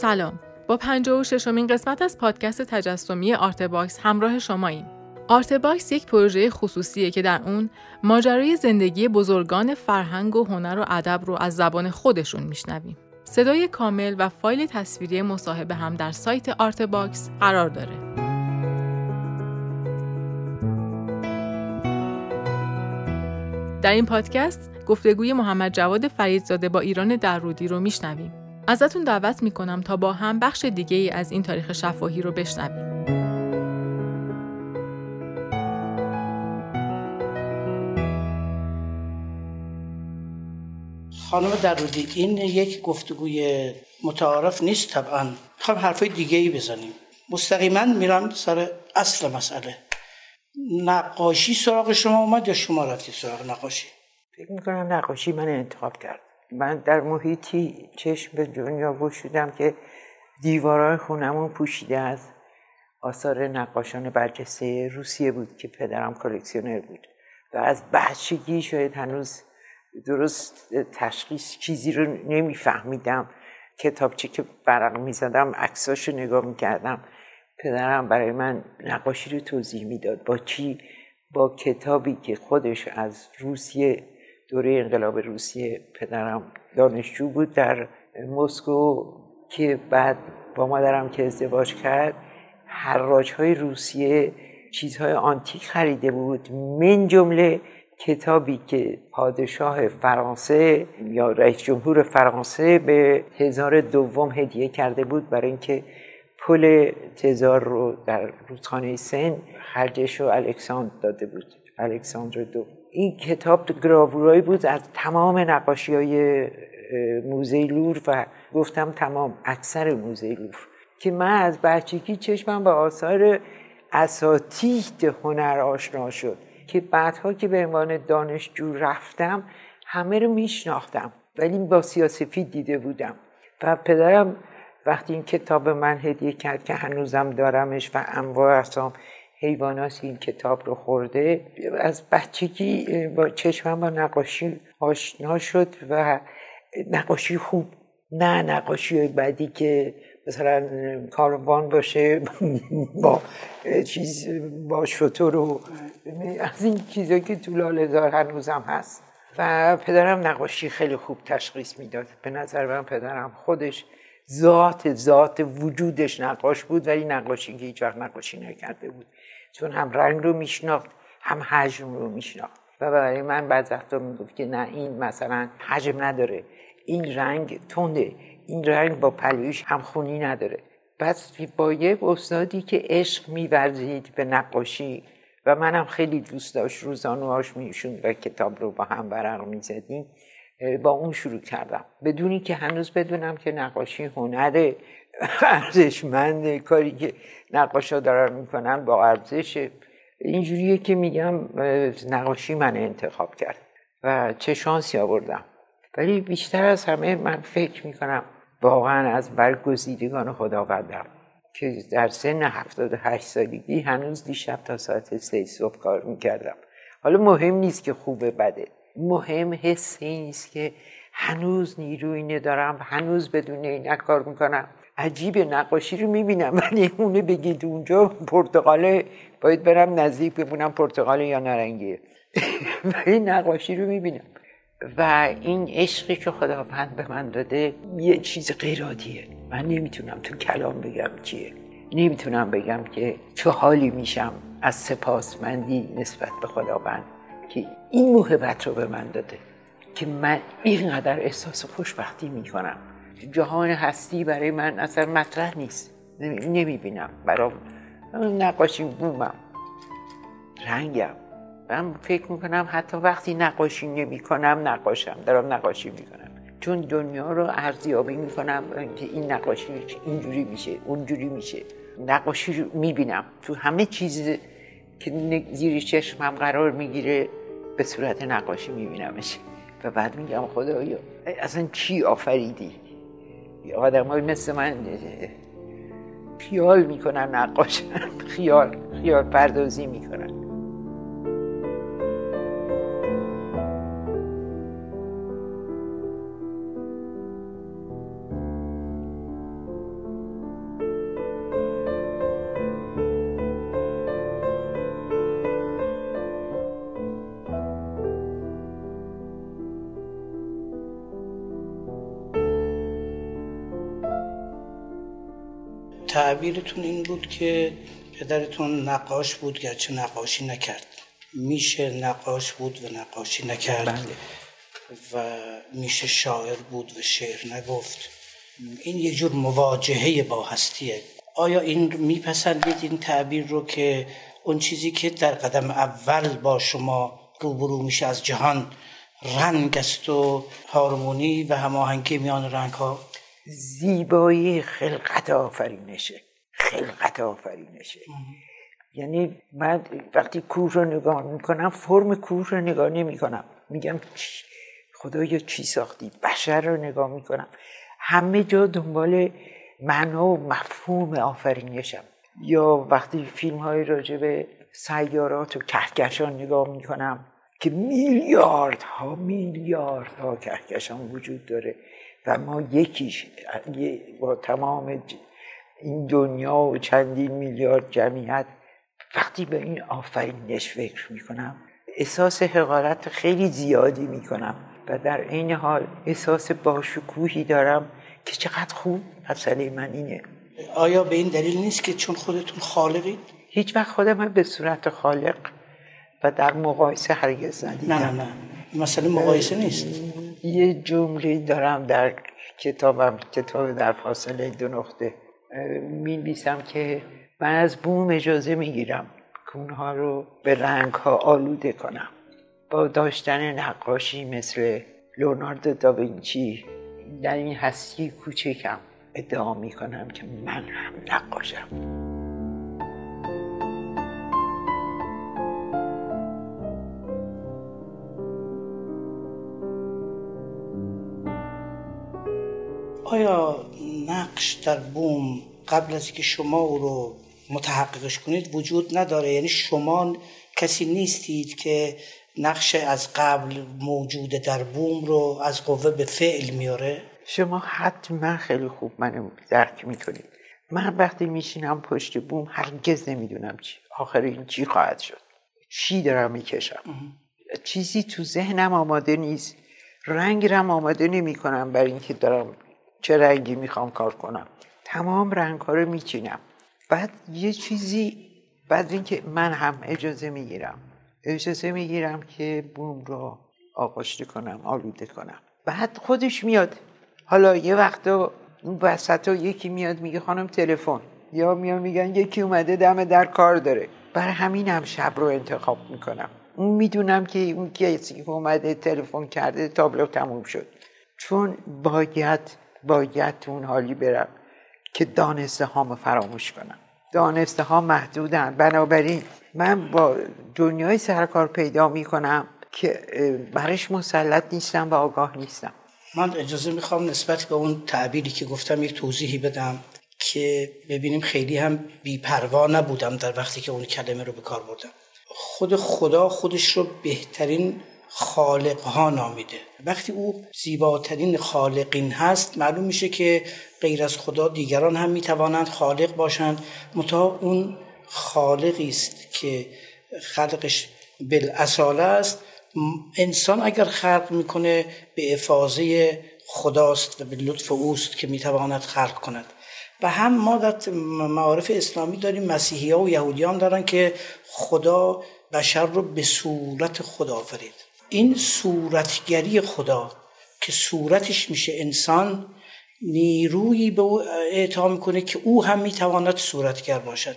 سلام. با 56 ششمین قسمت از پادکست تجسمی Artbox همراه شماییم. Artbox یک پروژه خصوصیه که در اون ماجرای زندگی بزرگان فرهنگ و هنر و ادب رو از زبان خودشون میشنویم. صدای کامل و فایل تصویری مصاحبه هم در سایت Artbox قرار داره. در این پادکست گفتگوی محمد جواد فریدزاده با ایران درودی رو میشنویم. ازتون دعوت می‌کنم تا با هم بخش دیگه ای از این تاریخ شفاهی رو بشنویم. خانم درودی این یک گفتگوی متعارف نیست طبعا. خب حرفای دیگه ای بزنیم. مستقیما میرم سر اصل مسئله. نقاشی سراغ شما اومد یا شما رفتی سراغ نقاشی؟ فکر می‌کنم نقاشی من انتخاب کرد من در محیطی چشم به دنیا گشودم که دیوارهای خونمون پوشیده از آثار نقاشان برجسته روسیه بود که پدرم کلکسیونر بود و از بچگی شاید هنوز درست تشخیص چیزی رو نمیفهمیدم. کتابچه که برق می‌زدم عکساش رو نگاه می‌کردم. پدرم برای من نقاشی رو توضیح می‌داد. با چی؟ با کتابی که خودش از روسیه دوره انقلاب روسیه پدرم دانشجو بود در مسکو که بعد با مادرم که ازدواج کرد حراج های روسیه چیزهای آنتیک خریده بود من جمله کتابی که پادشاه فرانسه یا رئیس جمهور فرانسه به هزار دوم هدیه کرده بود برای اینکه پل تزار رو در رودخانه سن خرجش رو الکساندر داده بود. الکساندر دو. این کتاب گراورایی بود از تمام نقاشی های موزه لور و گفتم تمام اکثر موزه لور که من از بچگی چشمم به آثار اساتید هنر آشنا شد که بعدها که به عنوان دانشجو رفتم همه رو میشناختم ولی با سیاسفید دیده بودم و پدرم وقتی این کتاب من هدیه کرد که هنوزم دارمش و انواع اقسام حیوانات این کتاب رو خورده. از بچگی با چشمم با نقاشی آشنا شد و نقاشی خوب. نه نقاشی بعدی که مثلا کاروان باشه با چیز با شطور و از این چیزایی که تو لالهزار هنوزم هست. و پدرم نقاشی خیلی خوب تشخیص می‌داد. به نظر من پدرم خودش ذات ذات وجودش نقاش بود ولی نقاشی که هیچ وقت نقاشی نکرده بود. چون هم رنگ رو میشناخت هم حجم رو میشناخت. و برای من بعض وقتا می‌گفت که نه این مثلا حجم نداره این رنگ تنده این رنگ با پلویش هم خونی نداره. پس با یک استادی که عشق میورزید به نقاشی و منم خیلی دوست داشت روزانوهاش میشون و کتاب رو با هم ورق می‌زدیم با اون شروع کردم. بدونی که هنوز بدونم که نقاشی هنر ارزشمند کاری که نقاشا دارن می‌کنن با ارزش. اینجوریه که میگم نقاشی من انتخاب کرد و چه شانسی آوردم. ولی بیشتر از همه من فکر می‌کنم واقعا از برگزیدگان خداوندم که در سن 78 سالگی هنوز دیشب تا ساعت سه صبح کار می‌کردم. حالا مهم نیست که خوبه بده. مهم حس نیست که هنوز نیروی ندارم هنوز بدون این کار می‌کنم. عجیب نقاشی رو می‌بینم. ولی اونو بگید اونجا پرتغاله باید برم نزدیک ببینم پرتغاله یا نارنگیه. ولی نقاشی رو می‌بینم. و این عشقی که خداوند به من داده یه چیز غیرادیه من نمی‌تونم تو کلام بگم چیه. نمی‌تونم بگم که چه حالی میشم از سپاسمندی نسبت به خداوند که این موهبت رو به من داده. که من اینقدر احساس خوشبختی می‌کنم. جهان هستی برای من اصلا مطرح نیست. نمی‌بینم. برای نقاشی بومم. رنگم. من فکر می‌کنم حتی وقتی نقاشی نمی کنم نقاشم. دارم نقاشی می‌کنم. چون دنیا رو ارزیابی می‌کنم که این نقاشی اینجوری میشه اونجوری میشه. نقاشی رو می‌بینم. تو همه چیز که زیر چشمم قرار می‌گیره به صورت نقاشی میبینمش. و بعد میگم خدایا اصلا چی آفریدی؟ آدم های مثل من خیال می‌کنن نقاشن خیال خیال پردازی می‌کنن. تعبیرتون این بود که پدرتون نقاش بود گرچه نقاشی نکرد. میشه نقاش بود و نقاشی نکرد. بله. و میشه شاعر بود و شعر نگفت. این یه جور مواجهه با هستیه. آیا این میپسندید این تعبیر رو که اون چیزی که در قدم اول با شما روبرو میشه از جهان رنگ است و هارمونی و هماهنگی میان رنگ ها زیبایی خلقت آفرینشه. خلقت آفرینشه. یعنی من وقتی کور رو نگاه می‌کنم فرم کور رو نگاه نمی‌کنم. میگم خدایا چی ساختی؟ بشر رو نگاه می‌کنم. همه جا دنبال معنا و مفهوم آفرینشم. یا وقتی فیلم های راجع به سیارات و کهکشان نگاه می‌کنم که میلیارد ها میلیارد ها کهکشان وجود داره. و ما یکیش با تمام این دنیا و چندین میلیارد جمعیت وقتی به این آفرینش فکر می‌کنم احساس حقارت خیلی زیادی می‌کنم و در این حال احساس باشکوهی دارم که چقدر خوب. مسئله من اینه. آیا به این دلیل نیست که چون خودتون خالقید؟ هیچ وقت خودم به صورت خالق و در مقایسه هرگز ندیدم. نه نه مسئله مقایسه نیست. یه جمله دارم در کتابم کتاب در فاصله دو نقطه می که من از بوم اجازه می‌گیرم که اونها رو به رنگ ها آلوده کنم. با داشتن نقاشی مثل لوناردو داوینچی در این هستی کوچکم ادعا می‌کنم که من هم نقاشم. آیا نقش در بوم قبل از اینکه شما او رو متحققش کنید وجود نداره؟ یعنی شما کسی نیستید که نقش از قبل موجود در بوم رو از قوه به فعل میاره؟ شما حتما خیلی خوب منو درک می‌کنید. من وقتی میشینم پشت بوم هرگز نمی‌دونم چی. آخر این چی خواهد شد؟ چی دارم می‌کشم؟ چیزی تو ذهنم آماده نیست. رنگ رم آماده نمی کنم برای اینکه دارم چه رنگی می‌خوام کار کنم. تمام رنگ ها رو میچینم. بعد یه چیزی بعد اینکه من هم اجازه می‌گیرم. اجازه می‌گیرم که بوم رو آغشته کنم آلوده کنم. بعد خودش میاد. حالا یه وقت اون وسط یکی میاد میگه خانم تلفن. یا میان میگن یکی اومده دم در کار داره. برای همین هم شب رو انتخاب می‌کنم. اون می‌دونم که اون کسی اومده تلفن کرده تابلو تموم شد. چون باید باید تو اون حالی برم که دانسته هامو فراموش کنم. دانسته ها محدودن. بنابراین من با دنیای سرکار پیدا می‌کنم که برش مسلط نیستم و آگاه نیستم. من اجازه می‌خوام نسبت به اون تعبیری که گفتم یک توضیحی بدم که ببینیم خیلی هم بیپروا نبودم در وقتی که اون کلمه رو به کار بردم. خود خدا خودش رو بهترین خالق ها نامیده. وقتی او زیباترین خالقین هست معلوم میشه که غیر از خدا دیگران هم می‌توانند خالق باشند. متا اون خالقی است که خلقش بالاصاله است. انسان اگر خلق می‌کنه به افاظه خداست و به لطف اوست که می‌تواند خلق کند. و هم ما در معارف اسلامی داریم مسیحی ها و یهودیان دارن که خدا بشر رو به صورت خدا آفرید. این صورتگری خدا که صورتش میشه انسان نیرویی به او اعطا می‌کنه که او هم می‌تواند صورتگر باشد.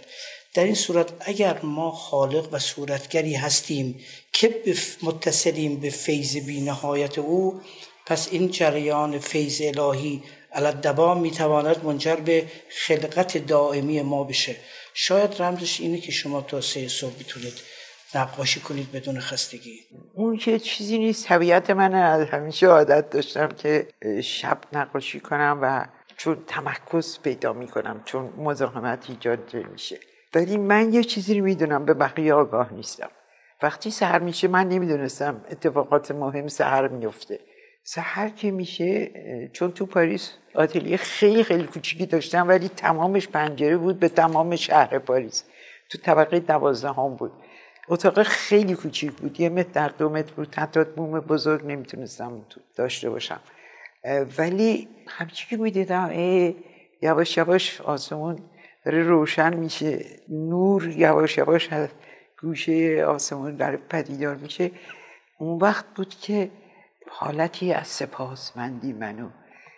در این صورت اگر ما خالق و صورتگری هستیم که متصلیم به فیض بی نهایت او پس این جریان فیض الهی علت می‌تواند منجر به خلقت دائمی ما بشه. شاید رمزش اینه که شما تا سه صبح بتونید نقاشی کنید بدون خستگی. اون که چیزی نیست. طبیعت من از همیشه عادت داشتم که شب نقاشی کنم و چون تمرکز پیدا می‌کنم چون مزاحمت ایجاد میشه. ولی من یه چیزی رو می‌دونم به بقیه آگاه نیستم. وقتی سهر میشه من نمی‌دونستم اتفاقات مهم سهر میفته سهر که میشه چون تو پاریس آتلیه خیلی خیلی کوچیکی داشتم ولی تمامش پنجره بود به تمام شهر پاریس. تو طبقه دوازدهم بود. اتاق خیلی کوچیک بود. یه متر در دو متر بود. حتی بوم بزرگ نمی‌تونستم داشته باشم. ولی همچی که می‌دیدم یواش یواش آسمون داره روشن میشه. نور یواش یواش از گوشه آسمان داره پدیدار میشه. اون وقت بود که حالتی از سپاسمندی منو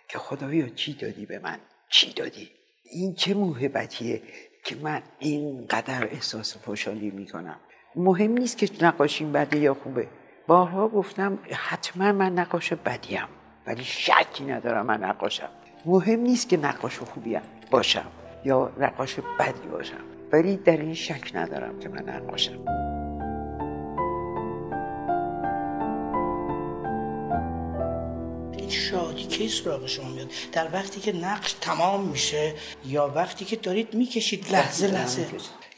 که خدایا چی دادی به من؟ چی دادی؟ این چه موهبتیه که من اینقدر احساس خوشحالی می‌کنم؟ مهم نیست که نقاشیم بده یا خوبه. بارها گفتم حتما من نقاش بدیم ولی شکی ندارم من نقاشم. مهم نیست که نقاش خوبیم باشم یا نقاش بدی باشم ولی در این شک ندارم که من نقاشم. شادی کی سراغ شما میاد؟ در وقتی که نقش تمام میشه یا وقتی که دارید می‌کشید لحظه لحظه.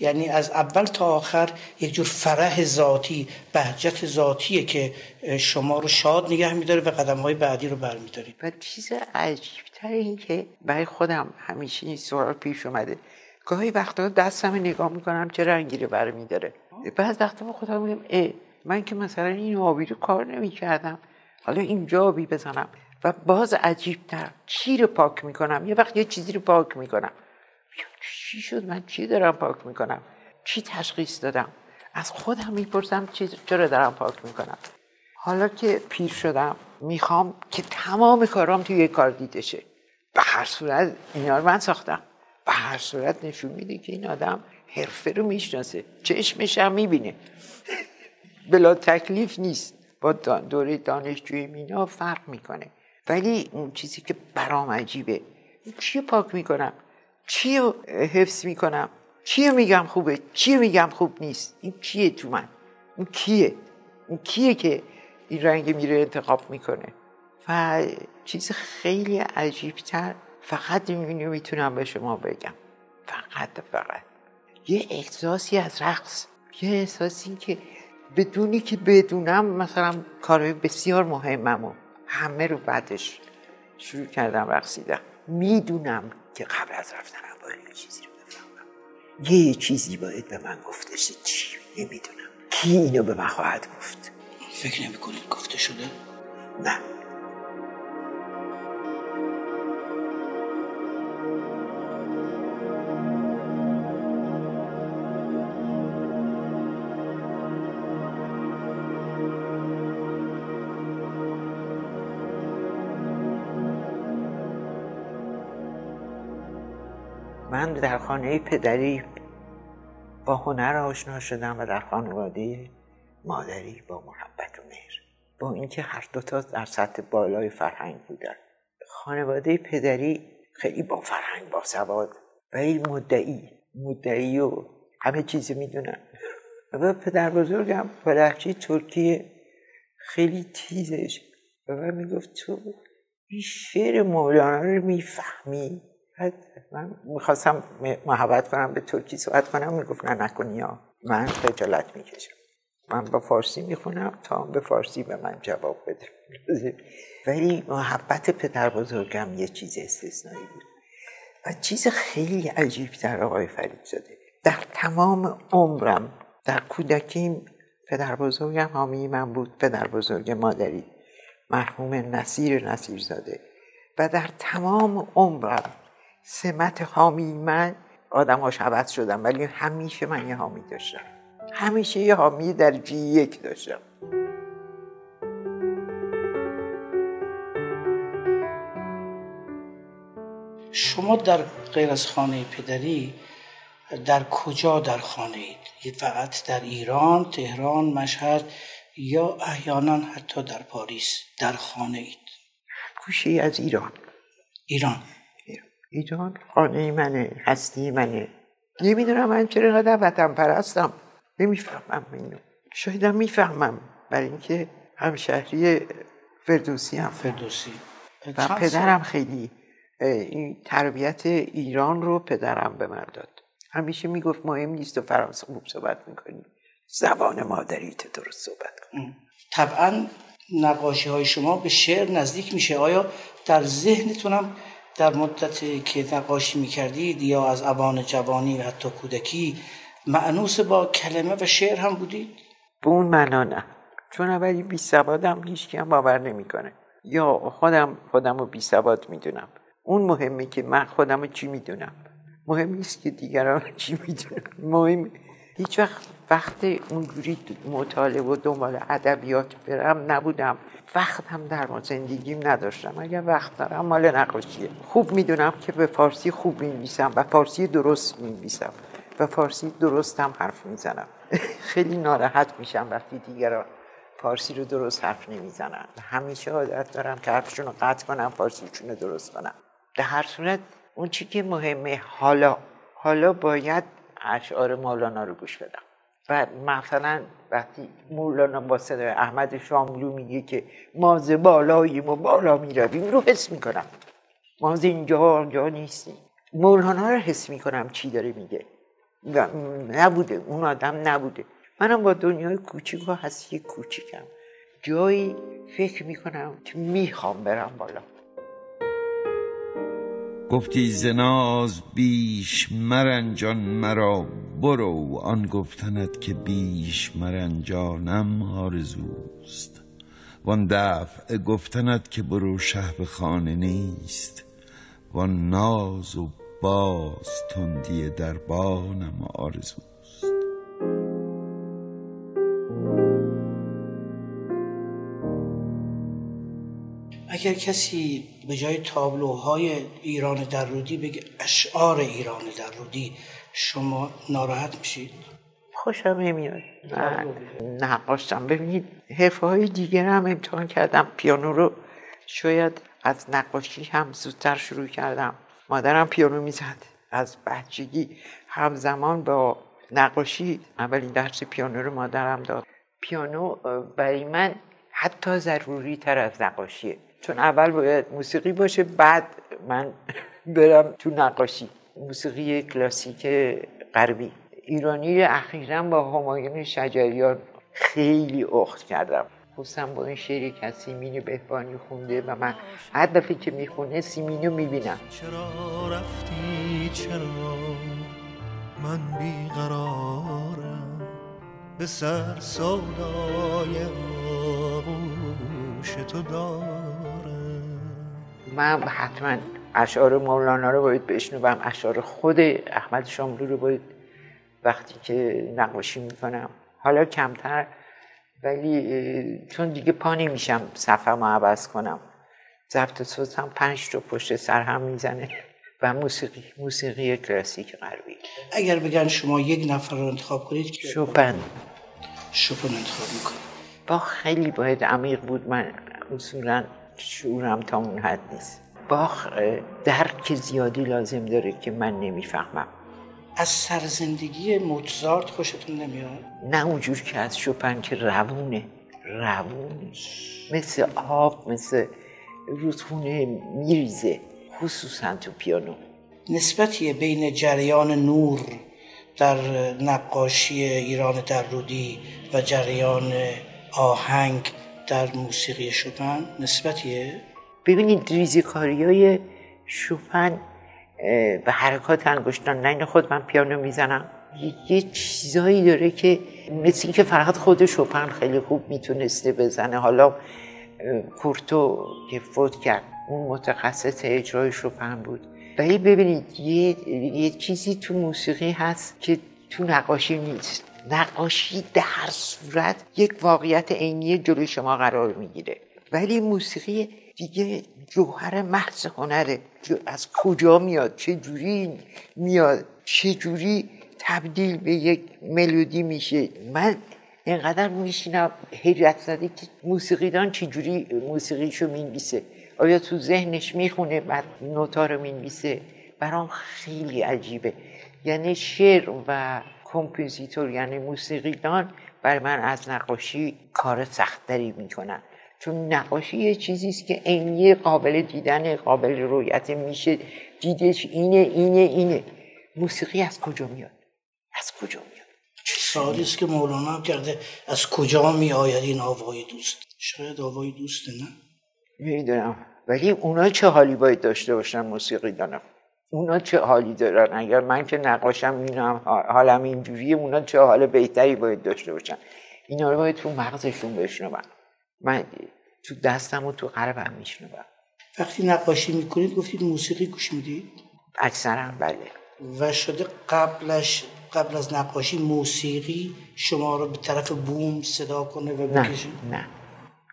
یعنی از اول تا آخر یک جور فرح ذاتی بهجت ذاتیه که شما رو شاد نگه میداره و قدم های بعدی رو برمیدارید. و چیز عجیبتر این که برای خودم همیشه این سوال پیش اومده. گاهی وقتا دستم نگاه می‌کنم چه رنگی رو برمیداره بعد وقتا خودم میگم ای من که مثلا این آبی رو کار نمی‌کردم. حالا اینجا آبی بزنم. و باز عجیبتر چی رو پاک می‌کنم؟ یه وقت یه چیزی رو پاک می‌کنم. چی شد؟ من چی دارم پاک می‌کنم؟ چی تشخیص دادم؟ از خودم می‌پرسم چرا دارم پاک می‌کنم؟ حالا که پیر شدم می‌خوام که تمام کارام توی یه کار دیده شه. به هر صورت اینا رو من ساختم. به هر صورت نشون میده که این آدم حرفه رو می‌شناسه. چشمش هم می‌بینه. بلا تکلیف نیست. با دوره دانشجوی مینا فرق می‌کنه. ولی اون چیزی که برام عجیبه چی پاک می‌کنم؟ چی رو حفظ می‌کنم؟ چی میگم خوبه؟ چی میگم خوب نیست؟ این کیه تو من؟ این کیه؟ این کیه که این رنگ میره انتخاب می‌کنه؟ و چیز خیلی عجیبتر فقط اینو می‌تونم به شما بگم. فقط فقط. یه احساسی از رقص. یه احساسی که بدونی که بدونم مثلا کارهای بسیار مهممو همه رو بعدش شروع کردم رقصیدم می‌دونم که قبل از رفتنم باید یه چیزی رو بفهمم. یه چیزی باید به من گفته شد چی؟ نمی‌دونم. کی اینو به من خواهد گفت؟ فکر نمی کنید گفته شده؟ نه. من در خانه پدری با هنر آشنا شدم و در خانواده مادری با محبت و مهر. با اینکه هر دوتا در سطح بالای فرهنگ بودن. خانواده پدری خیلی با فرهنگ با سواد ولی مدعی مدعی و همه چیزی می‌دونن. و پدر بزرگم لحجه ترکیه خیلی تیزش. و من می‌گفت تو این شعر مولانا رو می‌فهمی؟ من می‌خواستم محبت کنم به ترکی صحبت کنم می‌گفت نه نکنی یا. من خجالت می‌کشم. من با فارسی می‌خونم تا به فارسی به من جواب بده. ولی محبت پدر بزرگم یه چیز استثنایی بود. و چیز خیلی عجیب در آقای فرید زاده در تمام عمرم در کودکیم پدر بزرگم حامی من بود پدر بزرگ مادری مرحوم نصیر نصیر زاده و در تمام عمرم سمت حامی. من آدم هاش عوض شدم ولی همیشه من یه حامی داشتم. همیشه یه حامی در جی یک داشتم. شما در غیر از خانه پدری در کجا در خانه اید؟ فقط در ایران، تهران، مشهد یا احیانا حتی در پاریس در خانه اید؟ گوشه از ایران. ایران. ایران خانه منه هستی منه. نمی‌دونم من چرا اینقدر وطن پرستم. نمی‌فهمم اینو. شایدم می‌فهمم. برای اینکه همشهری فردوسی هم فردوسی. و پدرم خیلی این تربیت ایران رو پدرم به من داد. همیشه می‌گفت مهم نیست و فرانسه خوب صحبت می‌کنی. زبان مادریت درست صحبت کن. طبعا نقاشی های شما به شعر نزدیک میشه. آیا در ذهنتونم در مدت که نقاشی می‌کردید یا از اوان جوانی و حتی کودکی معنوس با کلمه و شعر هم بودید؟ به اون معنا نه. چون اولی بی سوادم هیچ هم باور نمی‌کنه. یا خودم خودم رو بی سواد می‌دونم. اون مهمه که من خودم رو چی می‌دونم؟ مهم نیست که دیگران چی می‌دونن. مهم هیچ وقت وقت اونجوری مطالعه و دنبال ادبیات برم نبودم. وقت هم در ما زندگیم نداشتم. اگر وقت دارم مال نقاشیه. خوب می‌دونم که به فارسی خوب می‌نویسم و فارسی درست می‌نویسم. و فارسی درست هم حرف می‌زنم. خیلی ناراحت میشم وقتی دیگران فارسی رو درست حرف نمی‌زنن. همیشه عادت دارم که حرفشون رو قطع کنم فارسیشون رو درست کنم. در هر صورت اون چی که مهمه حالا. حالا باید اشعار مولانا رو گوش بدم. و مثلا وقتی مولانا با صدای احمد شاملو میگه که ما ز بالاییم و بالا می‌رویم رو حس می‌کنم. ما ز اینجا آنجا نیستیم. مولانا رو حس می‌کنم چی داره میگه. نبوده اون آدم نبوده. منم با دنیای کوچیک و هستی کوچیکم. جایی فکر می‌کنم که می‌خوام برم بالا. گفتی زناز بیش مرنجان مرا برو آن گفتند که بیش مرنجانم آرزوست. وان دفع گفتند که برو به خانه نیست. وان ناز و باز تندی دربانم آرزوست. اگر کسی به جای تابلوهای ایران درودی بگه اشعار ایران درودی شما ناراحت میشید؟ خوشم نمیاد. من نقاشتم ببینید حرفه های دیگر هم امتحان کردم. پیانو رو شاید از نقاشی هم زودتر شروع کردم. مادرم پیانو می‌زد. از بچگی همزمان با نقاشی اولین درس پیانو رو مادرم داد. پیانو برای من حتی ضروری تر از نقاشیه. چون اول باید موسیقی باشه بعد من برم تو نقاشی. موسیقی کلاسیک غربی. ایرانی اخیرا با همایون شجریان خیلی اخت کردم. خصوصا با این شعری که سیمین بهبانی خونده و من هر دفعه که می‌خونه سیمینو می‌بینم. چرا رفتی؟ چرا من بیقرارم؟ به سر سودای آغوش تو دارم. من حتما اشعار مولانا رو باید بشنوم. اشعار خود احمد شاملو رو باید وقتی که نقاشی می‌کنم. حالا کمتر ولی چون دیگه پا نمیشم صفحه عوض کنم. ضبط صوت هم پنج تا پشت سر هم می‌زنه و موسیقی موسیقی کلاسیک غربی. اگر بگن شما یک نفر رو انتخاب کنید که شوپن. شوپن انتخاب می‌کنید با خیلی باید عمیق بود. من اصولا شعورم تا اون حد نیست. باخ درک زیادی لازم داره که من نمی‌فهمم. از سرزندگی موتزارت خوشتون نمیاد؟ نه اونجور که از شوپن که روونه. روونه مثل آب مثل رودخونه میریزه. خصوصا تو پیانو. نسبتی بین جریان نور در نقاشی ایران در رودی و جریان آهنگ در موسیقی شوپن نسبتیه؟ ببینید ریزیکاری های شوپن به حرکات انگشتان نه خود من پیانو می‌زنم. یه چیزایی داره که مثل که فقط خود شوپن خیلی خوب می‌تونسته بزنه. حالا کورتو که فوت کرد اون متخصص اجرای شوپن بود. ولی ببینید یه،, یه چیزی تو موسیقی هست که تو نقاشی نیست. نقاشی در هر صورت یک واقعیت عینی جلوی شما قرار می‌گیره. ولی موسیقی دیگه جوهر محض هنره. از کجا میاد؟ چه جوری میاد؟ چه جوری تبدیل به یک ملودی میشه؟ من اینقدر میشینم حیرت زده که موسیقیدان چجوری موسیقیشو می‌نویسه. آیا تو ذهنش می‌خونه بعد نوتا رو می‌نویسه؟ برام خیلی عجیبه. یعنی شعر و کمپوزیتور یعنی موسیقیدان بر من از نقاشی کار سختری می‌کنن. چون نقاشی یه چیزی است که عینی قابل دیدن قابل رویت میشه. دیدش اینه اینه اینه. موسیقی از کجا میاد؟ از کجا میاد؟ چه سوالی است که مولانا کرده از کجا می آید این آوای دوست؟ شاید آوای دوسته نه؟ می‌دونم. ولی اونا چه حالی باید داشته باشن موسیقی دانم اونا چه حالی دارن؟ اگر من که نقاشم می‌دونم حالم اینجوریه اونا چه حال بهتری باید داشته باشن؟ اینا رو باید تو مغزشون بشنون. من تو دستم و تو قلبم میشنوم وقتی نقاشی می‌کنید گفتید موسیقی گوش می‌دید؟ اکثرا بله. و شده قبلش قبل از نقاشی موسیقی شما رو به طرف بوم صدا کنه و نه بکشه؟ نه.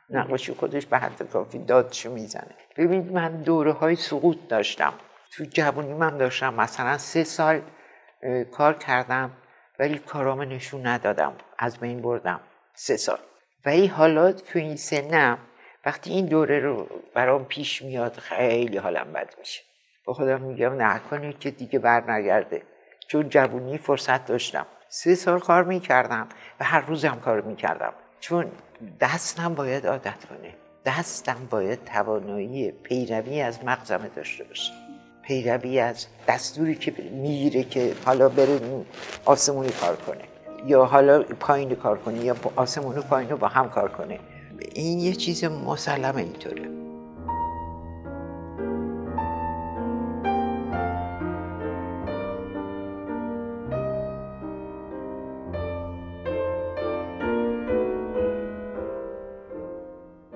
نقاشی خودش به حد کافی دادشو می‌زنه. ببینید من دوره های سقوط داشتم. تو جوانی من داشتم. مثلا سه سال کار کردم ولی کارامو نشون ندادم. از بین بردم. سه سال. ولی حالا تو این سنم وقتی این دوره رو برام پیش میاد خیلی حالم بد میشه. با خودم میگم نکنه که دیگه بر نگرده چون جوونی فرصت داشتم. سه سال کار می‌کردم و هر روزم کار می‌کردم. چون دستم باید عادت کنه. دستم باید توانایی پیروی از مغزم داشته باشه. پیروی از دستوری که می‌گیره که حالا بره آسمونی کار کنه. یا حالا پایین کار کنه یا آسمون و پایین رو با هم کار کنه. این یه چیز مسلمه اینطوره.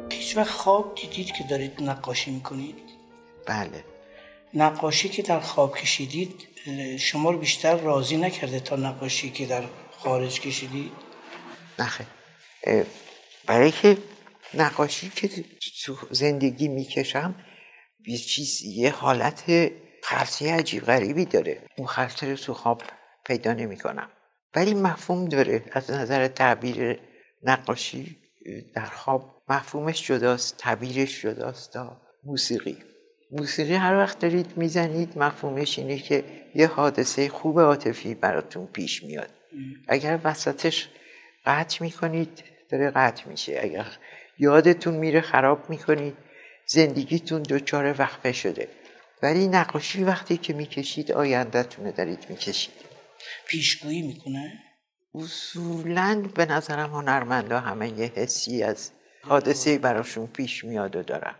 هیچ وقت خواب دیدید که دارید نقاشی می‌کنید؟ بله. نقاشی که در خواب کشیدید شما رو بیشتر راضی نکرده تا نقاشی که در خارج کشیدید؟ نخه. برای که نقاشی که تو زندگی می‌کشم یه چیز یه حالت خلصه عجیب غریبی داره. اون خلصه رو تو خواب پیدا نمی‌کنم. ولی مفهوم داره. از نظر تعبیر نقاشی در خواب مفهومش جداست تعبیرش جداست تا موسیقی. موسیقی هر وقت دارید می‌زنید مفهومش اینه که یه حادثه خوب عاطفی براتون پیش میاد. اگر وسطش قطع می‌کنید داره قطع میشه. اگر یادتون میره خراب می‌کنید زندگیتون دچار وقفه شده. ولی نقاشی وقتی که می‌کشید آیندهتون رو دارید می‌کشید. پیشگویی می‌کنه؟ اصولا به نظرم هنرمندا همه یه حسی از حادثه براشون پیش میاد و دارن.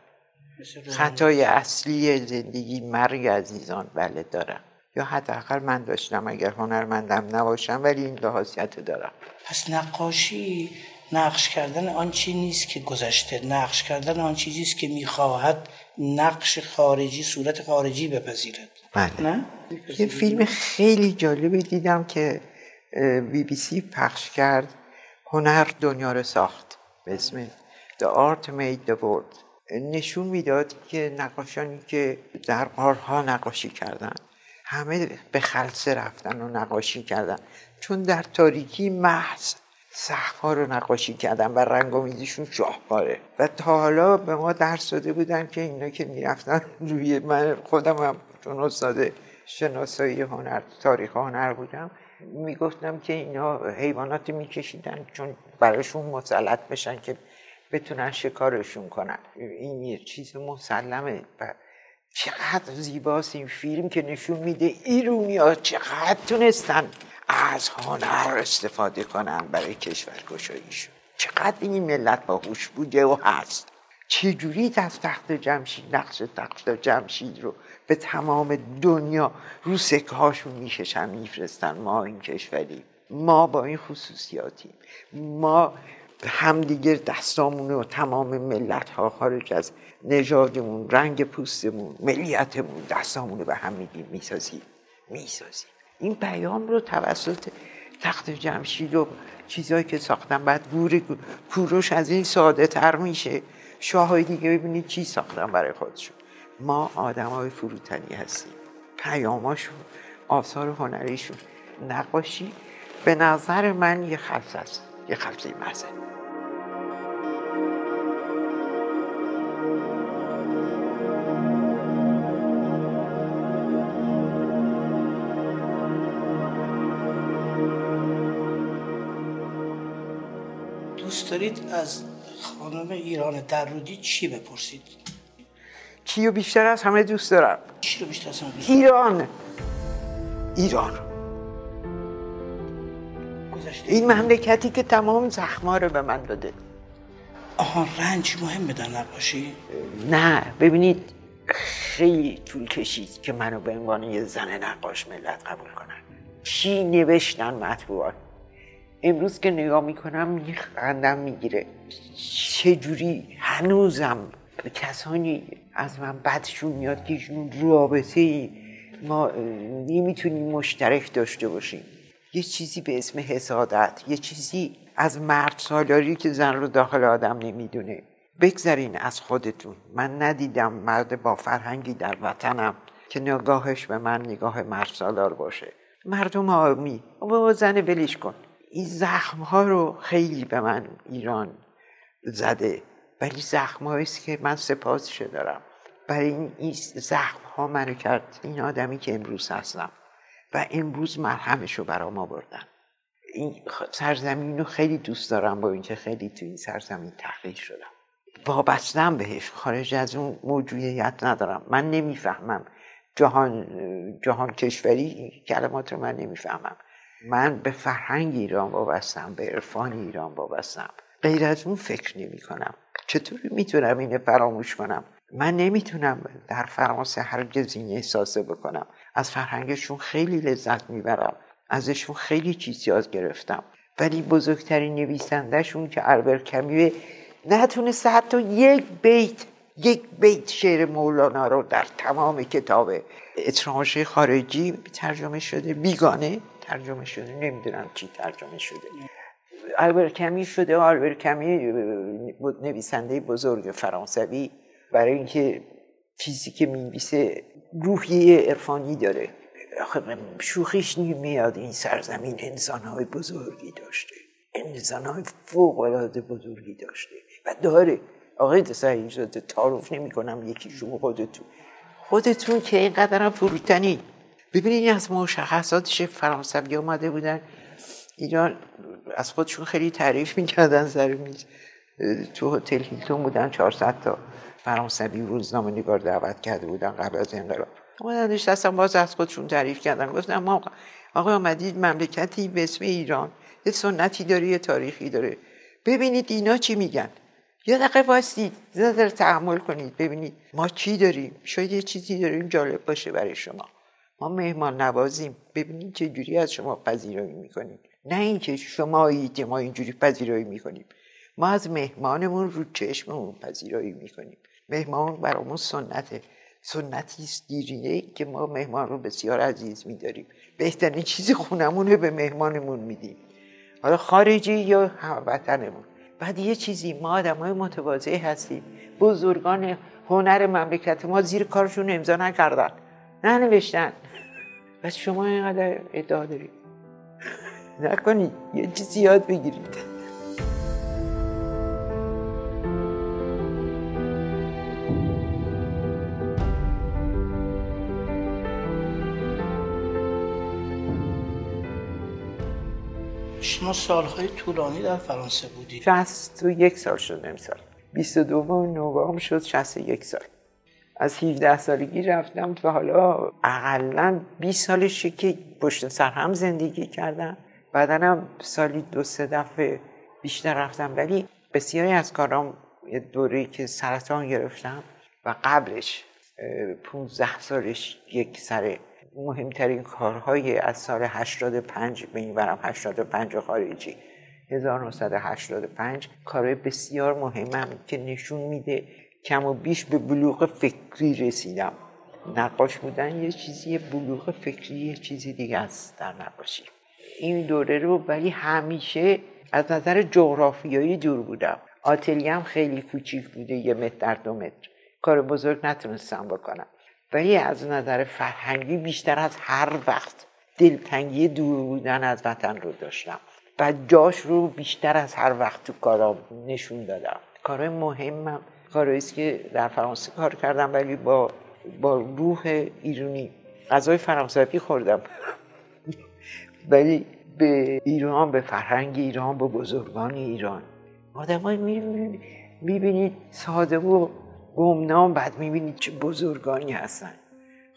خطای اصلی زندگی مرگ عزیزان بله دارم. یا حداقل من داشتم اگر هنرمندم نباشم ولی این دو حاصیت دارم. پس نقاشی نقش کردن آن چی نیست که گذشته. نقش کردن آن چیزی است که می‌خواهد نقش خارجی صورت خارجی بپذیرد. بله. نه؟ یه فیلم خیلی جالبی دیدم که بی بی سی پخش کرد. هنر دنیا رو ساخت. به اسم The Art Made the World. نشون می‌داد که نقاشانی که در قارها نقاشی کردن همه به خلصه رفتن و نقاشی کردن. چون در تاریکی محض صحفا رو نقاشی کردن و رنگامیزیشون شاهکاره. و تا حالا به ما درس داده بودن که اینا که می‌رفتن روی من خودم هم چون استاد شناسایی هنر تاریخ هنر بودم می‌گفتم که اینا حیواناتی میکشیدن چون براشون مسلط بشن که بتونن شکارشون کنن. این یه چیز مسلمه. و چقدر زیباست این فیلم که نشون میده ایرونی ها چقدر تونستن از هنر استفاده کنن برای کشور گشاییشون چقدر این ملت باهوش بوده و هست. چجوری از تخت جمشید نقش تخت جمشید رو به تمام دنیا رو سکه هاشون می‌کشن میفرستن؟ ما این کشوری. ما با این خصوصیاتیم. ما همدیگه دستامون و تمام ملت ها خارج از نژادمون رنگ پوستمون ملیتمون دستامون رو به هم میدیم می‌سازیم می‌سازیم. این پیام رو توسط تخت جمشید و چیزهایی که ساختن بعد گور کوروش از این ساده تر میشه. شاههای دیگه ببینید چی ساختن برای خودشون. ما آدم های فروتنی هستیم. پیاماشون آثار هنریشون. نقاشی به نظر من یه خلصه است. یه خلصه محضه. دوست دارید از خانم ایران درودی چی بپرسید؟ کیو بیشتر از همه دوست دارم؟ چی رو بیشتر از همه دوست؟ ایران. ایران. این مملکتی که تمام زخما رو به من داده. آها رنج مهم در نقاشی؟ نه ببینید خیلی طول کشید که منو به عنوان یه زن نقاش ملت قبول کنن. چی نوشتن مطبوعات؟ امروز که نگاه می‌کنم میخندم می‌گیره. چجوری؟ هنوزم کسانی از من بدشون میاد که ایشون رابطه ای ما نمی‌تونیم مشترک داشته باشیم. یه چیزی به اسم حسادت یه چیزی از مرد سالاری که زن رو داخل آدم نمی‌دونه. بگذارین از خودتون. من ندیدم مرد با فرهنگی در وطنم که نگاهش به من نگاه مرد سالار باشه. مردم آمی با زن بلیش کن. این زخم ها رو خیلی به من ایران زده. ولی زخم است که من سپاسش دارم. برای این زخم ها منو کرد. این آدمی که امروز هستم. و امروز مرهمش رو برام آوردن. این سرزمین رو خیلی دوست دارم با اینکه خیلی تو این سرزمین تحقیق شدم. وابستم بهش. خارج از اون موجودیت ندارم. من نمی‌فهمم. جهان جهان کشوری کلمات رو من نمی‌فهمم. من به فرهنگ ایران وابستم به عرفان ایران وابستم. غیر از اون فکر نمی کنم چطور می‌تونم اینو فراموش کنم؟ من نمی‌تونم در فرانسه هر این احساسه بکنم. از فرهنگشون خیلی لذت می‌برم. ازشون خیلی چیز یاد گرفتم. ولی بزرگترین نویسندهشون که البر کمیوه نتونسته حتی یک بیت یک بیت شعر مولانا رو در تمام کتاب اترانش خارجی ترجمه شده. بیگانه. ترجمه شده نمی‌دونم چی ترجمه شده آلبر کمی شده آلبر کمی نویسنده بزرگ فرانسوی. برای اینکه چیزی که می‌نویسه روحیه عرفانی داره. شوخیش میاد این سرزمین انسانهای بزرگی داشته. انسانهای فوق العاده بزرگی داشته. و داره. آقای شده تعارف نمی کنم یکیشون خودتون. خودتون که اینقدر هم فروتنی. ببینید از مشخصاتش فرانسوی آمده بودن. ایران از خودشون خیلی تعریف می‌کردن سر میز تو هتل هیلتون بودن 400 تا فرانسوی روزنامه نگار دعوت کرده بودن قبل از انقلاب. اومدن نشستن باز از خودشون تعریف کردن. گفتن ما آقای آمدید مملکتی به اسم ایران یه سنتی داره یه تاریخی داره. ببینید اینا چی میگن. یه دقیقه واسید زدر تحمل کنید ببینید ما چی داریم. شاید یه چیزی داریم جالب باشه برای شما. ما مهمان نوازیم ببینید چه جوری از شما پذیرایی می‌کنیم. نه اینکه شما که ما اینجوری پذیرایی می‌کنیم. ما از مهمانمون رو چشممون پذیرایی می‌کنیم. مهمان برامون سنته سنتی است دیرینه که ما مهمان رو بسیار عزیز میداریم. بهترین چیزی خونمون رو به مهمانمون میدیم. حالا خارجی یا وطنمون بعد یه چیزی ما آدم های هستیم. بزرگان هنر مملکت ما زیر کارشون امضا نکردن. ننوشتن. بس شما اینقدر ادعا دارید. نکنید یه چیزی یاد بگیرید. شما سالهای طولانی در فرانسه بودید. یک سال شد امسال. 22 نوامبر شد 61 سال. از 17 سالگی رفتم تا حالا اقلا 20 سالشه که پشت سر هم زندگی کردم. بعدنم سالی دو سه دفعه بیشتر رفتم ولی بسیاری از کارام یه دوره که سرطان گرفتم و قبلش 15 سالش یک سر مهمترین کارهای از سال 85 به این برم 85 خارجی 1985 کارهای بسیار مهمم که نشون میده کم و بیش به بلوغ فکری رسیدم. نقاش بودن یه چیزی بلوغ فکری یه چیزی دیگه است در نقاشی. این دوره رو ولی همیشه از نظر جغرافیایی دور بودم. آتلیم خیلی کوچیک بوده یه متر در دو متر. کار بزرگ نتونستم بکنم. ولی از نظر فرهنگی بیشتر از هر وقت دلتنگی دور بودن از وطن رو داشتم. و جاش رو بیشتر از هر وقت تو کارا نشون دادم. کارهای مهمم کارهایی که در فرانسه کار کردم ولی با با روح ایرانی غذای فرانسوی خوردم. ولی به ایران به فرهنگ ایران به بزرگان ایران. آدم می‌بینید ساده و گمنام بعد می‌بینید چه بزرگانی هستن.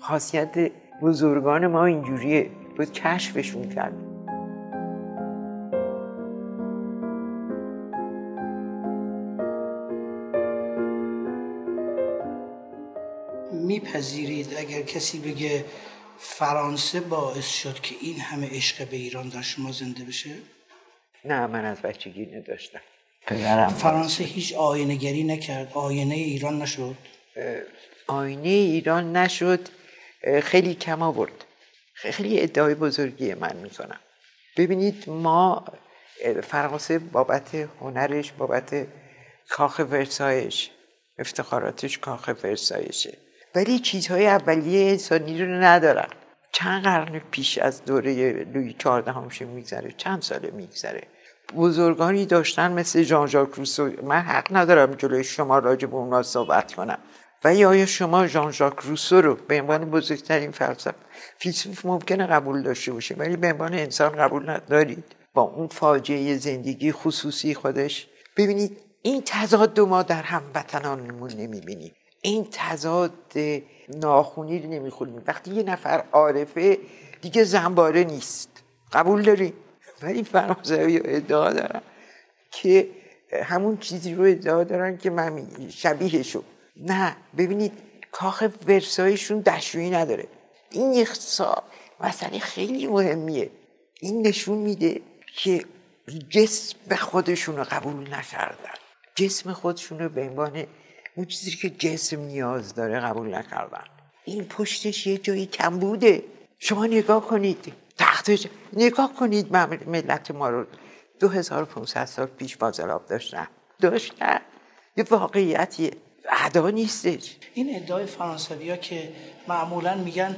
خاصیت بزرگان ما اینجوریه. بود کشفشون کرد میپذیرید اگر کسی بگه فرانسه باعث شد که این همه عشق به ایران در شما زنده بشه؟ نه من از بچگی نداشتم. فرانسه هیچ آینه نکرد آینه ایران نشد؟ آینه ایران نشد خیلی کم آورد. خیلی ادعای بزرگی من می‌کنم. ببینید ما فرانسه بابت هنرش بابت کاخ ورسایش افتخاراتش کاخ ورسایشه. ولی چیزهای اولیه انسانی رو ندارن. چند قرن پیش از دوره لوی چهارده همشه میگذره چند ساله میگذره. بزرگانی داشتن مثل جان ژاک روسو. من حق ندارم جلوی شما راجع به اونا صحبت کنم. ولی آیا شما ژان ژاک روسو رو به عنوان بزرگترین فلسفه فیلسوف ممکنه قبول داشته باشه ولی به عنوان انسان قبول ندارید؟ با اون فاجعه زندگی خصوصی خودش. ببینید این تضاد ما در هموطنانمون نمی‌بینیم. این تضاد ناخونی رو نمی‌خونیم. وقتی یه نفر عارفه دیگه زنباره نیست. قبول داریم ولی فرانسوی ادعا دارن که همون چیزی رو ادعا دارن که من شبیهشو. نه ببینید کاخ ورسایشون دشویی نداره. این یک مسئله خیلی مهمیه. این نشون میده که جسم خودشون رو قبول نکردن. جسم خودشون رو به عنوان اون چیزی که جسم نیاز داره قبول نکردن. این پشتش یه جایی کم بوده. شما نگاه کنید. تختش نگاه کنید ملت ما رو. 2500 سال پیش فاضلاب داشتن. داشتن. یه واقعیتیه ادا نیستش. این ادعای فرانسوی ها که معمولا میگن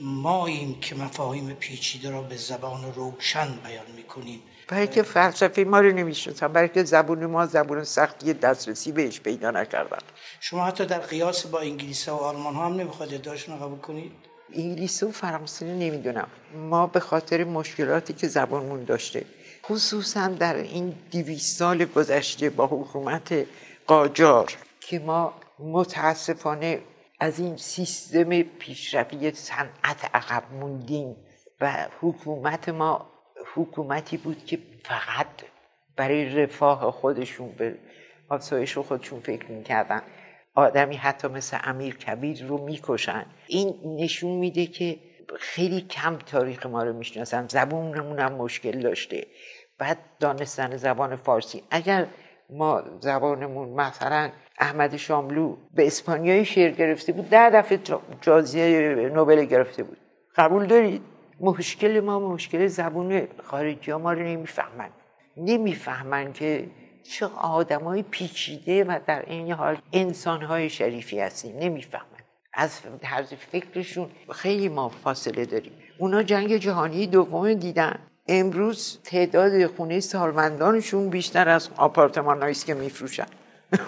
ماییم که مفاهیم پیچیده را به زبان روشن بیان می‌کنیم. برای که فلسفه ما رو نمی‌شناسن برای که زبون ما زبون سختی دسترسی بهش پیدا نکردن. شما حتی در قیاس با انگلیس و آلمان ها هم نمی‌خواد ادعاشون رو قبول کنید؟ انگلیسی و فرانسه نمی‌دونم. ما به خاطر مشکلاتی که زبانمون داشته خصوصا در این دیویس سال گذشته با حکومت قاجار که ما متاسفانه از این سیستم پیشروی صنعت عقب موندیم و حکومت ما حکومتی بود که فقط برای رفاه خودشون به آسایش خودشون فکر می‌کردن. آدمی حتی مثل امیر کبیر رو می‌کشن. این نشون میده که خیلی کم تاریخ ما رو می‌شناسن. زبونمون هم مشکل داشته. بعد دانستن زبان فارسی. اگر ما زبانمون مثلا احمد شاملو به اسپانیایی شعر گرفته بود ده دفعه جایزه نوبل گرفته بود. قبول دارید؟ مشکل ما مشکل زبون خارجی ها ما رو نمی‌فهمن. نمی‌فهمن که چه آدم های پیچیده و در این حال انسان های شریفی هستیم. نمی‌فهمن. از طرز فکرشون خیلی ما فاصله داریم. اونا جنگ جهانی دوم دیدن. امروز تعداد خونه سالمندانشون بیشتر از آپارتمان هاییست که میفروشن.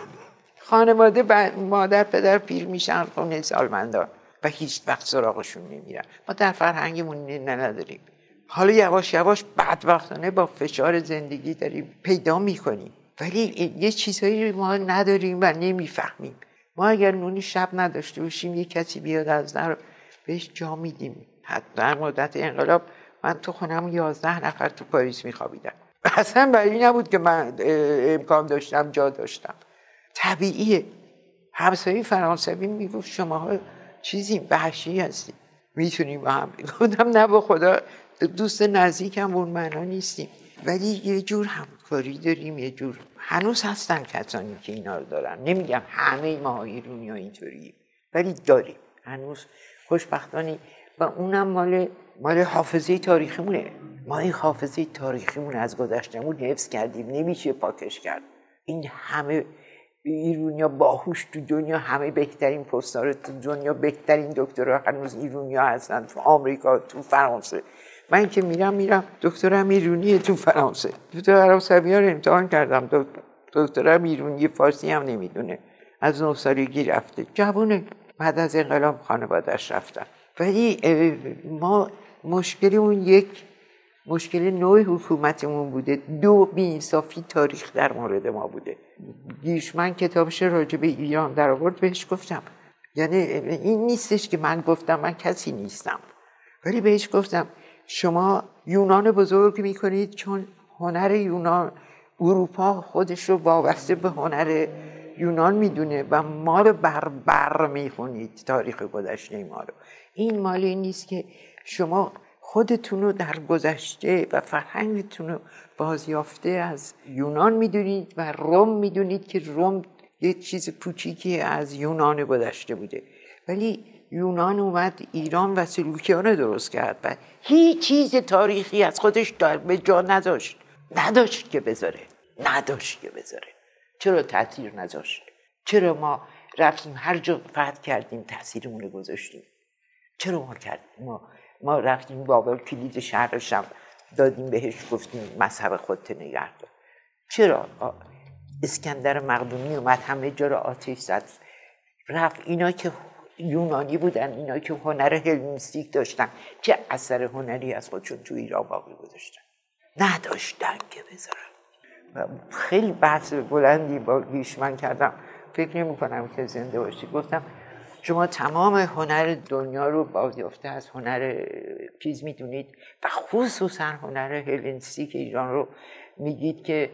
خانواده مادر پدر پیر میشن خونه سالمندان. و هیچ وقت سراغشون نمیرن. ما در فرهنگمون نداریم. حالا یواش یواش بدبختانه با فشار زندگی داریم پیدا می‌کنیم. ولی یه چیزهایی ما نداریم و نمی‌فهمیم. ما اگر نونی شب نداشته باشیم یه کسی بیاد از در بهش جا میدیم. در مدت انقلاب من تو خونم یازده نفر تو پاریس میخوابیدم اصلا برای نبود که من امکان داشتم جا داشتم. طبیعیه. همسایه فرانسوی می‌گفت شما چیزی وحشی هستیم. می‌تونیم با هم گفتم نه با خدا دوست نزدیکم اون معنا نیستیم. ولی یه جور همکاری داریم یه جور هنوز هستن کسانی که اینا رو دارن. نمیگم همه ما ایرونی ها اینطوری ولی داریم. هنوز خوشبختانی و اونم مال مال حافظه تاریخیمونه. ما این حافظه تاریخیمون از گذشتمون حفظ کردیم. نمیشه پاکش کرد. این همه ایرونیا باهوش تو دنیا همه بهترین پستار تو دنیا بهترین دکترها هنوز ایرونیا هستن تو آمریکا تو فرانسه. من که میرم میرم. دکترم ایرونیه تو فرانسه. عربی ها رو امتحان کردم. دکترم ایرونی فارسی هم نمی‌دونه. از نه سالگی رفته. جوونه بعد از انقلاب خانوادش رفتن. ولی ما مشکلمون یک مشکل نوع حکومتمون بوده. دو بیانصافی تاریخ در مورد ما بوده. گیشمن کتابش راجع به ایران در آورد بهش گفتم. یعنی این نیستش که من گفتم من کسی نیستم. ولی بهش گفتم شما یونان بزرگ می‌کنید چون هنر یونان اروپا خودش رو وابسته به هنر یونان می‌دونه و ما رو بر بر می‌خونید تاریخ گذشته ما رو. این مالی نیست که شما خودتون رو در گذشته و فرهنگتون رو بازیافته از یونان می‌دونید و روم می‌دونید که روم یه چیز کوچیکی از یونان گذشته بوده. ولی یونان اومد ایران و سلوکیان درست کرد و هیچ چیز تاریخی از خودش به جا نداشت. نداشت که بذاره. نداشت که بذاره. چرا تاثیر نذاشت؟ چرا ما رفتیم هر جا فتح کردیم تاثیرمون رو گذاشتیم؟ چرا ما کردیم؟ ما ما رفتیم بابل کلید شهرش هم دادیم بهش گفتیم مذهب خودت نگه چرا؟ اسکندر مقدونی اومد همه جا رو آتش زد. رفت اینا که یونانی بودن اینا که هنر هلنیستیک داشتن چه اثر هنری از خودشون تو ایران باقی گذاشتن؟ نداشتن که بذارن. خیلی بحث بلندی با گیشمن کردم. فکر نمی کنم که زنده باشی. گفتم شما تمام هنر دنیا رو بازیافته از هنر چیز می‌دونید و خصوصا هنر هلنیستیک ایران رو میگید که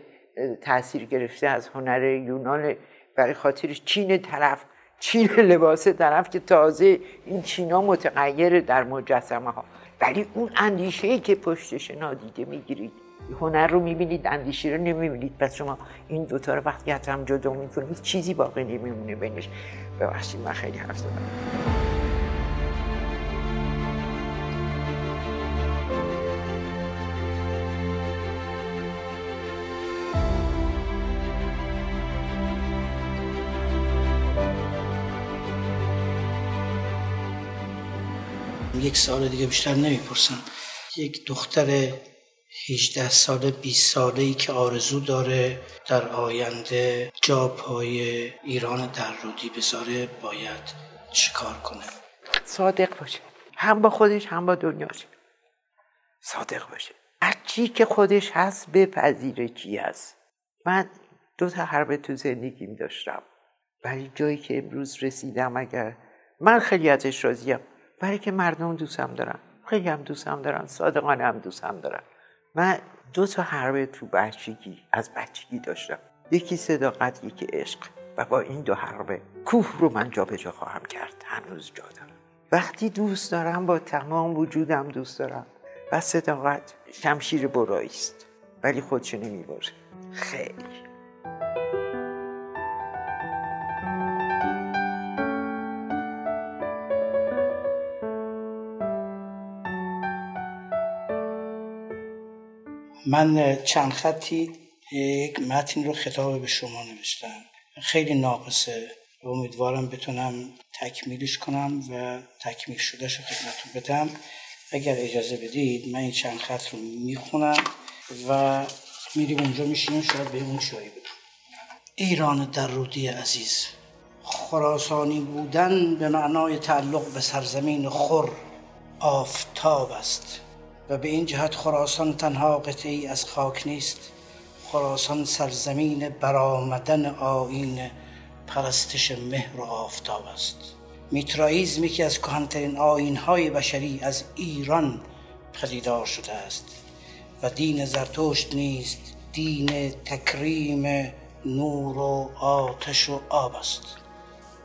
تاثیر گرفته از هنر یونان برای خاطر چین طرف چین لباس طرف که تازه این چینا متغیر در مجسمه ها ولی اون اندیشه ای که پشتش نادیده می‌گیرید هنر رو می‌بینید اندیشه رو نمی‌بینید. پس شما این دوتا رو وقتی هم جدا می‌کنید چیزی باقی نمیمونه بینش. ببخشید من خیلی حرف زدم. یک سال دیگه بیشتر نمی‌پرسم. یک دختر 18 ساله 20 ساله ای که آرزو داره در آینده جا پای ایران در رودی بذاره باید چیکار کنه؟ صادق باشه. هم با خودش هم با دنیاش صادق باشه. هر چی که خودش هست بپذیره کی هست. من دو تا حرب تو زندگیم داشتم. ولی جایی که امروز رسیدم اگر من خیلی ازش راضیم. برای که مردم دوستم دارن. خیلی هم دوستم دارن. صادقانه هم دوستم دارن. من دو تا حربه تو بچگی از بچگی داشتم. یکی صداقت یکی عشق. و با این دو حربه کوه رو من جابجا خواهم کرد. هنوز جا دارم. وقتی دوست دارم با تمام وجودم دوست دارم. و صداقت شمشیر برایی است ولی خودشو نمی‌بره. خیلی. من چند خطی یک متن رو خطاب به شما نوشتم. خیلی ناقصه امیدوارم بتونم تکمیلش کنم و تکمیل شدهش رو خدمتتون بدم. اگر اجازه بدید من این چند خط رو می‌خونم و میریم اونجا میشینیم شاید به اون شایی بدم. ایران در رودی عزیز خراسانی بودن به معنای تعلق به سرزمین خور آفتاب است. و به این جهت خراسان تنها قطعی از خاک نیست. خراسان سرزمین برآمدن آین پرستش مهر و آفتاب است. میترائیزم یکی از کهنترین آینهای بشری از ایران پدیدار شده است و دین زرتشت نیست دین تکریم نور و آتش و آب است.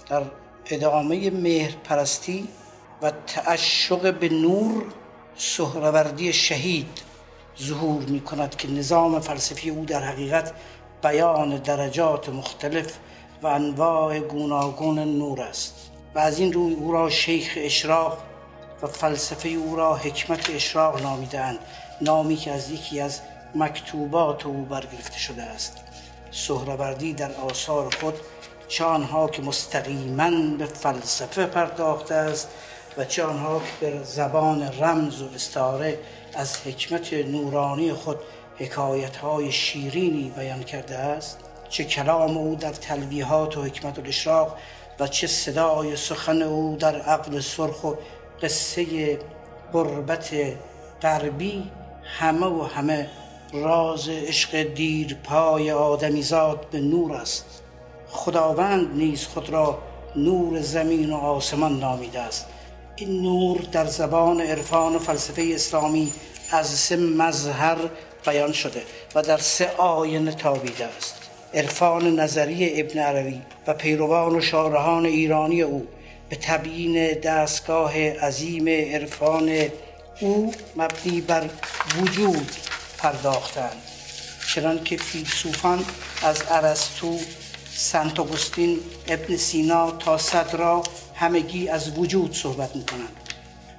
در ادامه مهر پرستی و تعشق به نور سهروردی شهید ظهور می کند که نظام فلسفی او در حقیقت بیان درجات مختلف و انواع گوناگون نور است و از این روی او را شیخ اشراق و فلسفه او را حکمت اشراق نامیدند نامی که از یکی از مکتوبات او برگرفته شده است. سهروردی در آثار خود چه آنها که مستقیما به فلسفه پرداخته است و چه آنها به زبان رمز و استعاره از حکمت نورانی خود حکایت های شیرینی بیان کرده است چه کلام او در تلویحات و حکمت و الاشراق و چه صدای سخن او در عقل سرخ و قصه قربت غربی همه و همه راز عشق دیر پای آدمیزاد به نور است. خداوند نیز خود را نور زمین و آسمان نامیده است. این نور در زبان عرفان و فلسفه اسلامی از سه مظهر بیان شده و در سه آینه تابیده است. عرفان نظری ابن عربی و پیروان و شارحان ایرانی او به تبیین دستگاه عظیم عرفان او مبنی بر وجود پرداختند. چنان که فیلسوفان از ارسطو سنت آگوستین ابن سینا تا صدرا همگی از وجود صحبت می‌کنند.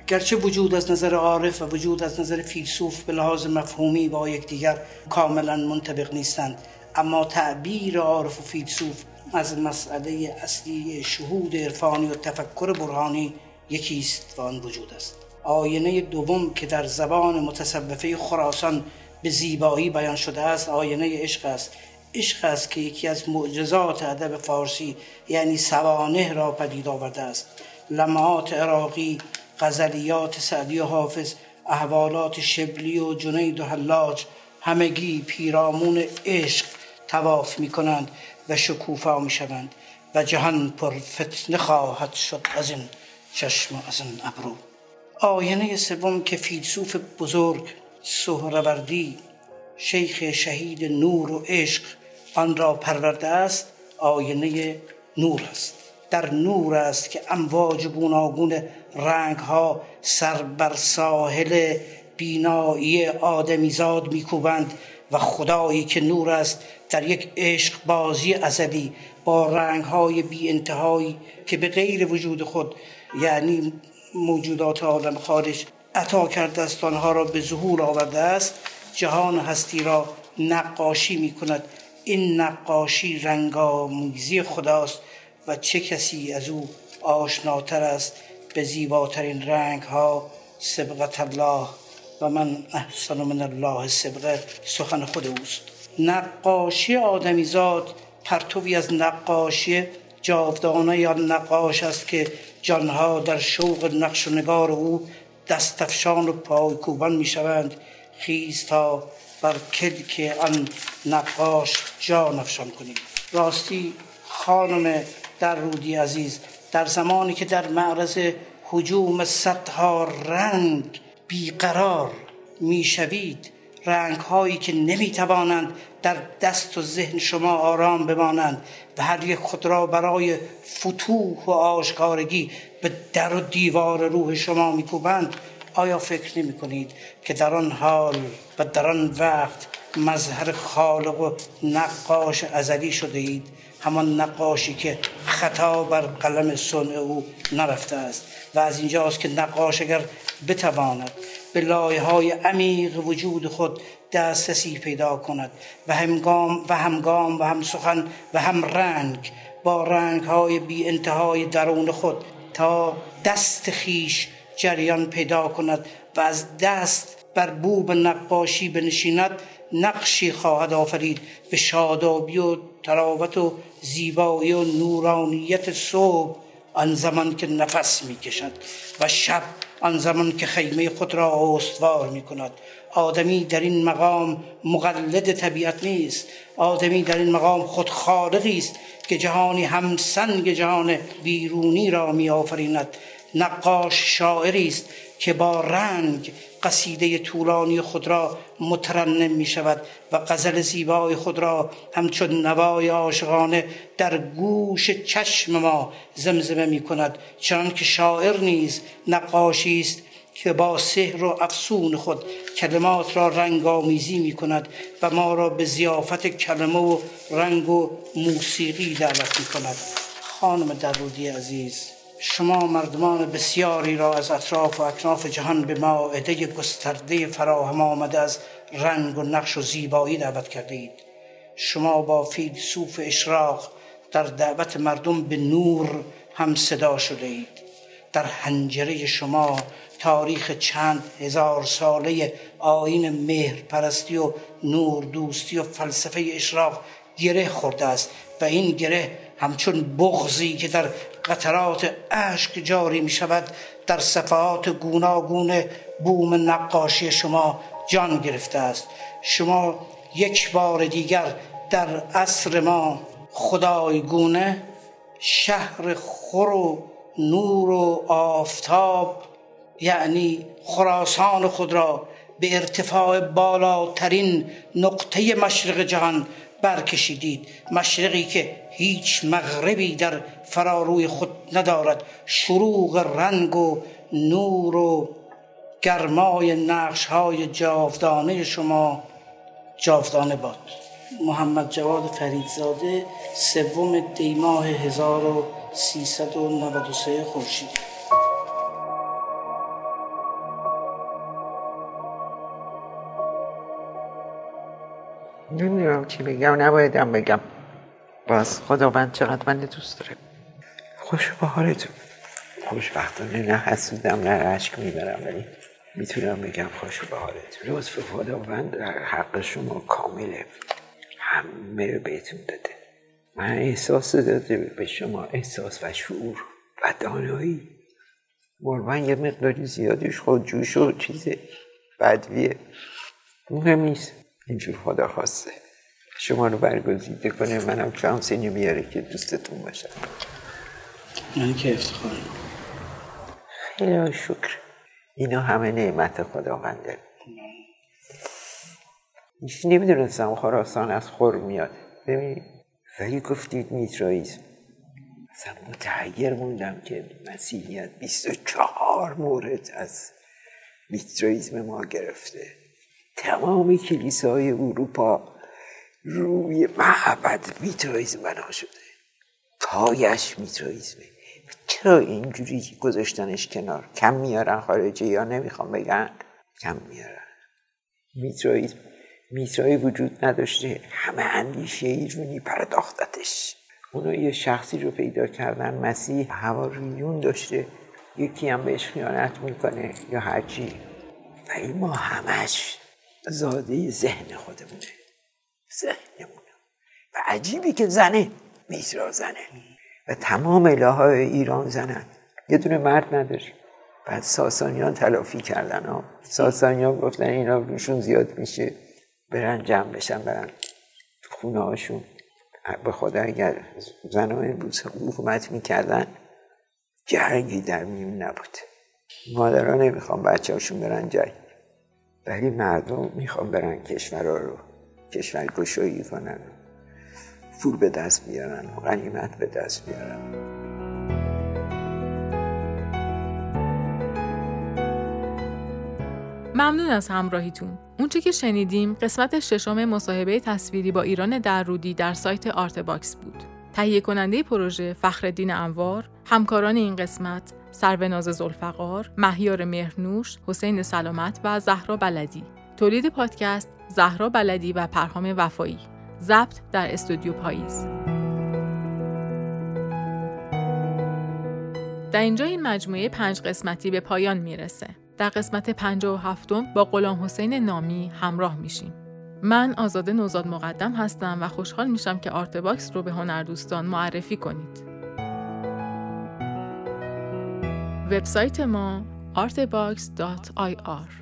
گرچه وجود از نظر عارف و وجود از نظر فیلسوف به لحاظ مفهومی با یکدیگر کاملا منطبق نیستند اما تعبیر عارف و فیلسوف از مسئله اصلی شهود عرفانی و تفکر برهانی یکی است و آن وجود است. آینه دوم که در زبان متصوفه خراسان به زیبایی بیان شده است آینه عشق است. عشق است که یکی از معجزات ادب فارسی یعنی سوانه را پدید آورده است. لمعات عراقی غزلیات سعدی و حافظ احوالات شبلی و جنید و حلاج همگی پیرامون عشق تواف می کنند و شکوفا می شوند و جهان پر فتنه خواهد شد از این چشم از این ابرو. آینه سوم که فیلسوف بزرگ سهروردی شیخ شهید نور و عشق آن را پرورده است آینه نور است. در نور است که امواج گوناگون رنگ ها سر بر ساحل بینایی آدمیزاد میکوبند و خدایی که نور است در یک عشق بازی ازلی با رنگ های بی انتهایی که به غیر وجود خود یعنی موجودات عالم خارج عطا کرده است. آنها را به ظهور آورده است. جهان هستی را نقاشی می کند این نقاشی رنگامیزی خداست و چه کسی از او آشناتر است به زیباترین رنگ ها سبقت الله. و من احسن من الله سبقه سخن خود اوست. نقاشی آدمیزاد پرتوی از نقاشی جاودانه یا نقاش است که جانها در شوق نقش و نگار او دستفشان و پایکوبان می شوند خیز تا بر کلک آن نقاش جان افشان کنیم. راستی خانم در رودی عزیز در زمانی که در معرض حجوم صدها رنگ بیقرار می‌شوید رنگ هایی که نمی توانند در دست و ذهن شما آرام بمانند و هر یک خود را برای فتوح و آشکارگی به در و دیوار روح شما میکوبند آیا فکر نمی کنید که در آن حال و در آن وقت مظهر خالق و نقاش ازلی شده اید؟ همان نقاشی که خطا بر قلم صنع او نرفته است و از اینجاست که نقاش اگر بتواند به لایه های عمیق وجود خود دسترسی پیدا کند و همگام و همگام و هم سخن و هم رنگ با رنگ های بی انتهای درون خود تا دست خیش جریان پیدا کند و از دست بر بوب نقاشی بنشیند نقشی خواهد آفرید. به شادابی و تراوت و زیبایی و نورانیت صبح آن زمان که نفس می کشد و شب آن زمان که خیمه خود را استوار می کند آدمی در این مقام مقلد طبیعت نیست. آدمی در این مقام خود خالقی است که جهانی هم سنگ جهان بیرونی را می آفریند نقاش شاعری است که با رنگ قصیده طولانی خود را مترنم می شود و غزل زیبای خود را همچون نوای عاشقانه در گوش چشم ما زمزمه می کند چنان که شاعر نیز نقاشی است که با سحر و افسون خود کلمات را رنگ آمیزی می کند و ما را به زیافت کلمه و رنگ و موسیقی دعوت می کند خانم درودی عزیز شما مردمان بسیاری را از اطراف و اکناف جهان به ماعده گسترده فراهم آمده از رنگ و نقش و زیبایی دعوت کرده اید شما با فیلسوف اشراق در دعوت مردم به نور هم صدا شده اید در هنجره شما تاریخ چند هزار ساله آین مهر پرستی و نور دوستی و فلسفه اشراق گره خورده است و این گره همچون بغزی که در قطرات اشک جاری می شود در صفحات گوناگون بوم نقاشی شما جان گرفته است. شما یک بار دیگر در عصر ما خدایگونه شهر خور و نور و آفتاب یعنی خراسان خود را به ارتفاع بالاترین نقطه مشرق جهان برکشیدید. مشرقی که هیچ مغربی در فراروی خود ندارد. شروع رنگ و نور و گرمای نقش های جاودانه شما جاودانه باد. محمد جواد فریدزاده سوم دیماه 1393 خورشید. نمی‌دونم چی بگم نبایدم بگم. باز خداوند چقدر من دوست داره. خوش به حالتون خوشبختانه نه حسودم نه عشق می‌برم ولی می‌تونم بگم خوش به حالتون لطف خداوند در حق شما کامله. همه رو بهتون داده. من احساس داده به شما احساس و شعور و دانایی. مربن یه مقداری زیادیش خودجوش و چیز بدویه. مهم نیست. اینجور خدا خواسته شما رو برگزیده کنه منم شانسی نمیاره که دوستتون باشم من که افتخارم خیلی شکر. اینا همه نعمت خداونده. هیچ نمی‌دونستم خراسان از خور میاد. ببینید ولی گفتید میترائیزم اصلا متحیر موندم که مسیحیت 24 مورد از میترائیزم ما گرفته. تمام کلیساهای اروپا روی معبد میترائیزم بنا شده. پایش میترائیزمه چرا اینجوری گذاشتنش کنار؟ کم میارن خارجی یا نمی‌خوام بگن؟ کم میارن. میترائیزم میترایی وجود نداشته. همه اندیشه ایرونی پرداختتش. اونا یه شخصی رو پیدا کردن. مسیح هواریون داشته. یکی هم بهش خیانت می‌کنه یا هرچی. ولی ما همش زاده ذهن خودمونه. ذهنمونه و عجیبی که زنه میترا زنه. و تمام اله ایران زنن. یه دونه مرد نداره بعد ساسانیان تلافی کردن ها. ساسانیان گفتن اینا روشون زیاد میشه. برن جمع بشن برن خونه هاشون. به خدا اگر زنان امروز حکومت می‌کردن جنگی در میون نبود. مادرها نمی‌خوان بچه هاشون برن جنگ. ولی مردم می‌خوان برن کشورها رو. کشور گشایی کنن پول به دست بیارن و غنیمت به دست بیارن ممنون از همراهیتون. اونچه که شنیدیم قسمت ششم مصاحبه تصویری با ایران درودی در سایت Artbox بود. تهیه کننده پروژه فخرالدین انوار، همکاران این قسمت سروناز ذوالفقار، مهیار مهرنوش، حسین سلامت و زهرا بلدی. تولید پادکست زهرا بلدی و پرهام وفایی. ضبط در استودیو پاییز. در اینجا این مجموعه پنج قسمتی به پایان می‌رسه. در قسمت 57 با غلام حسین نامی همراه میشیم. من آزاده نوزاد مقدم هستم و خوشحال میشم که Artbox رو به هنردوستان معرفی کنید. وبسایت ما artbox.ir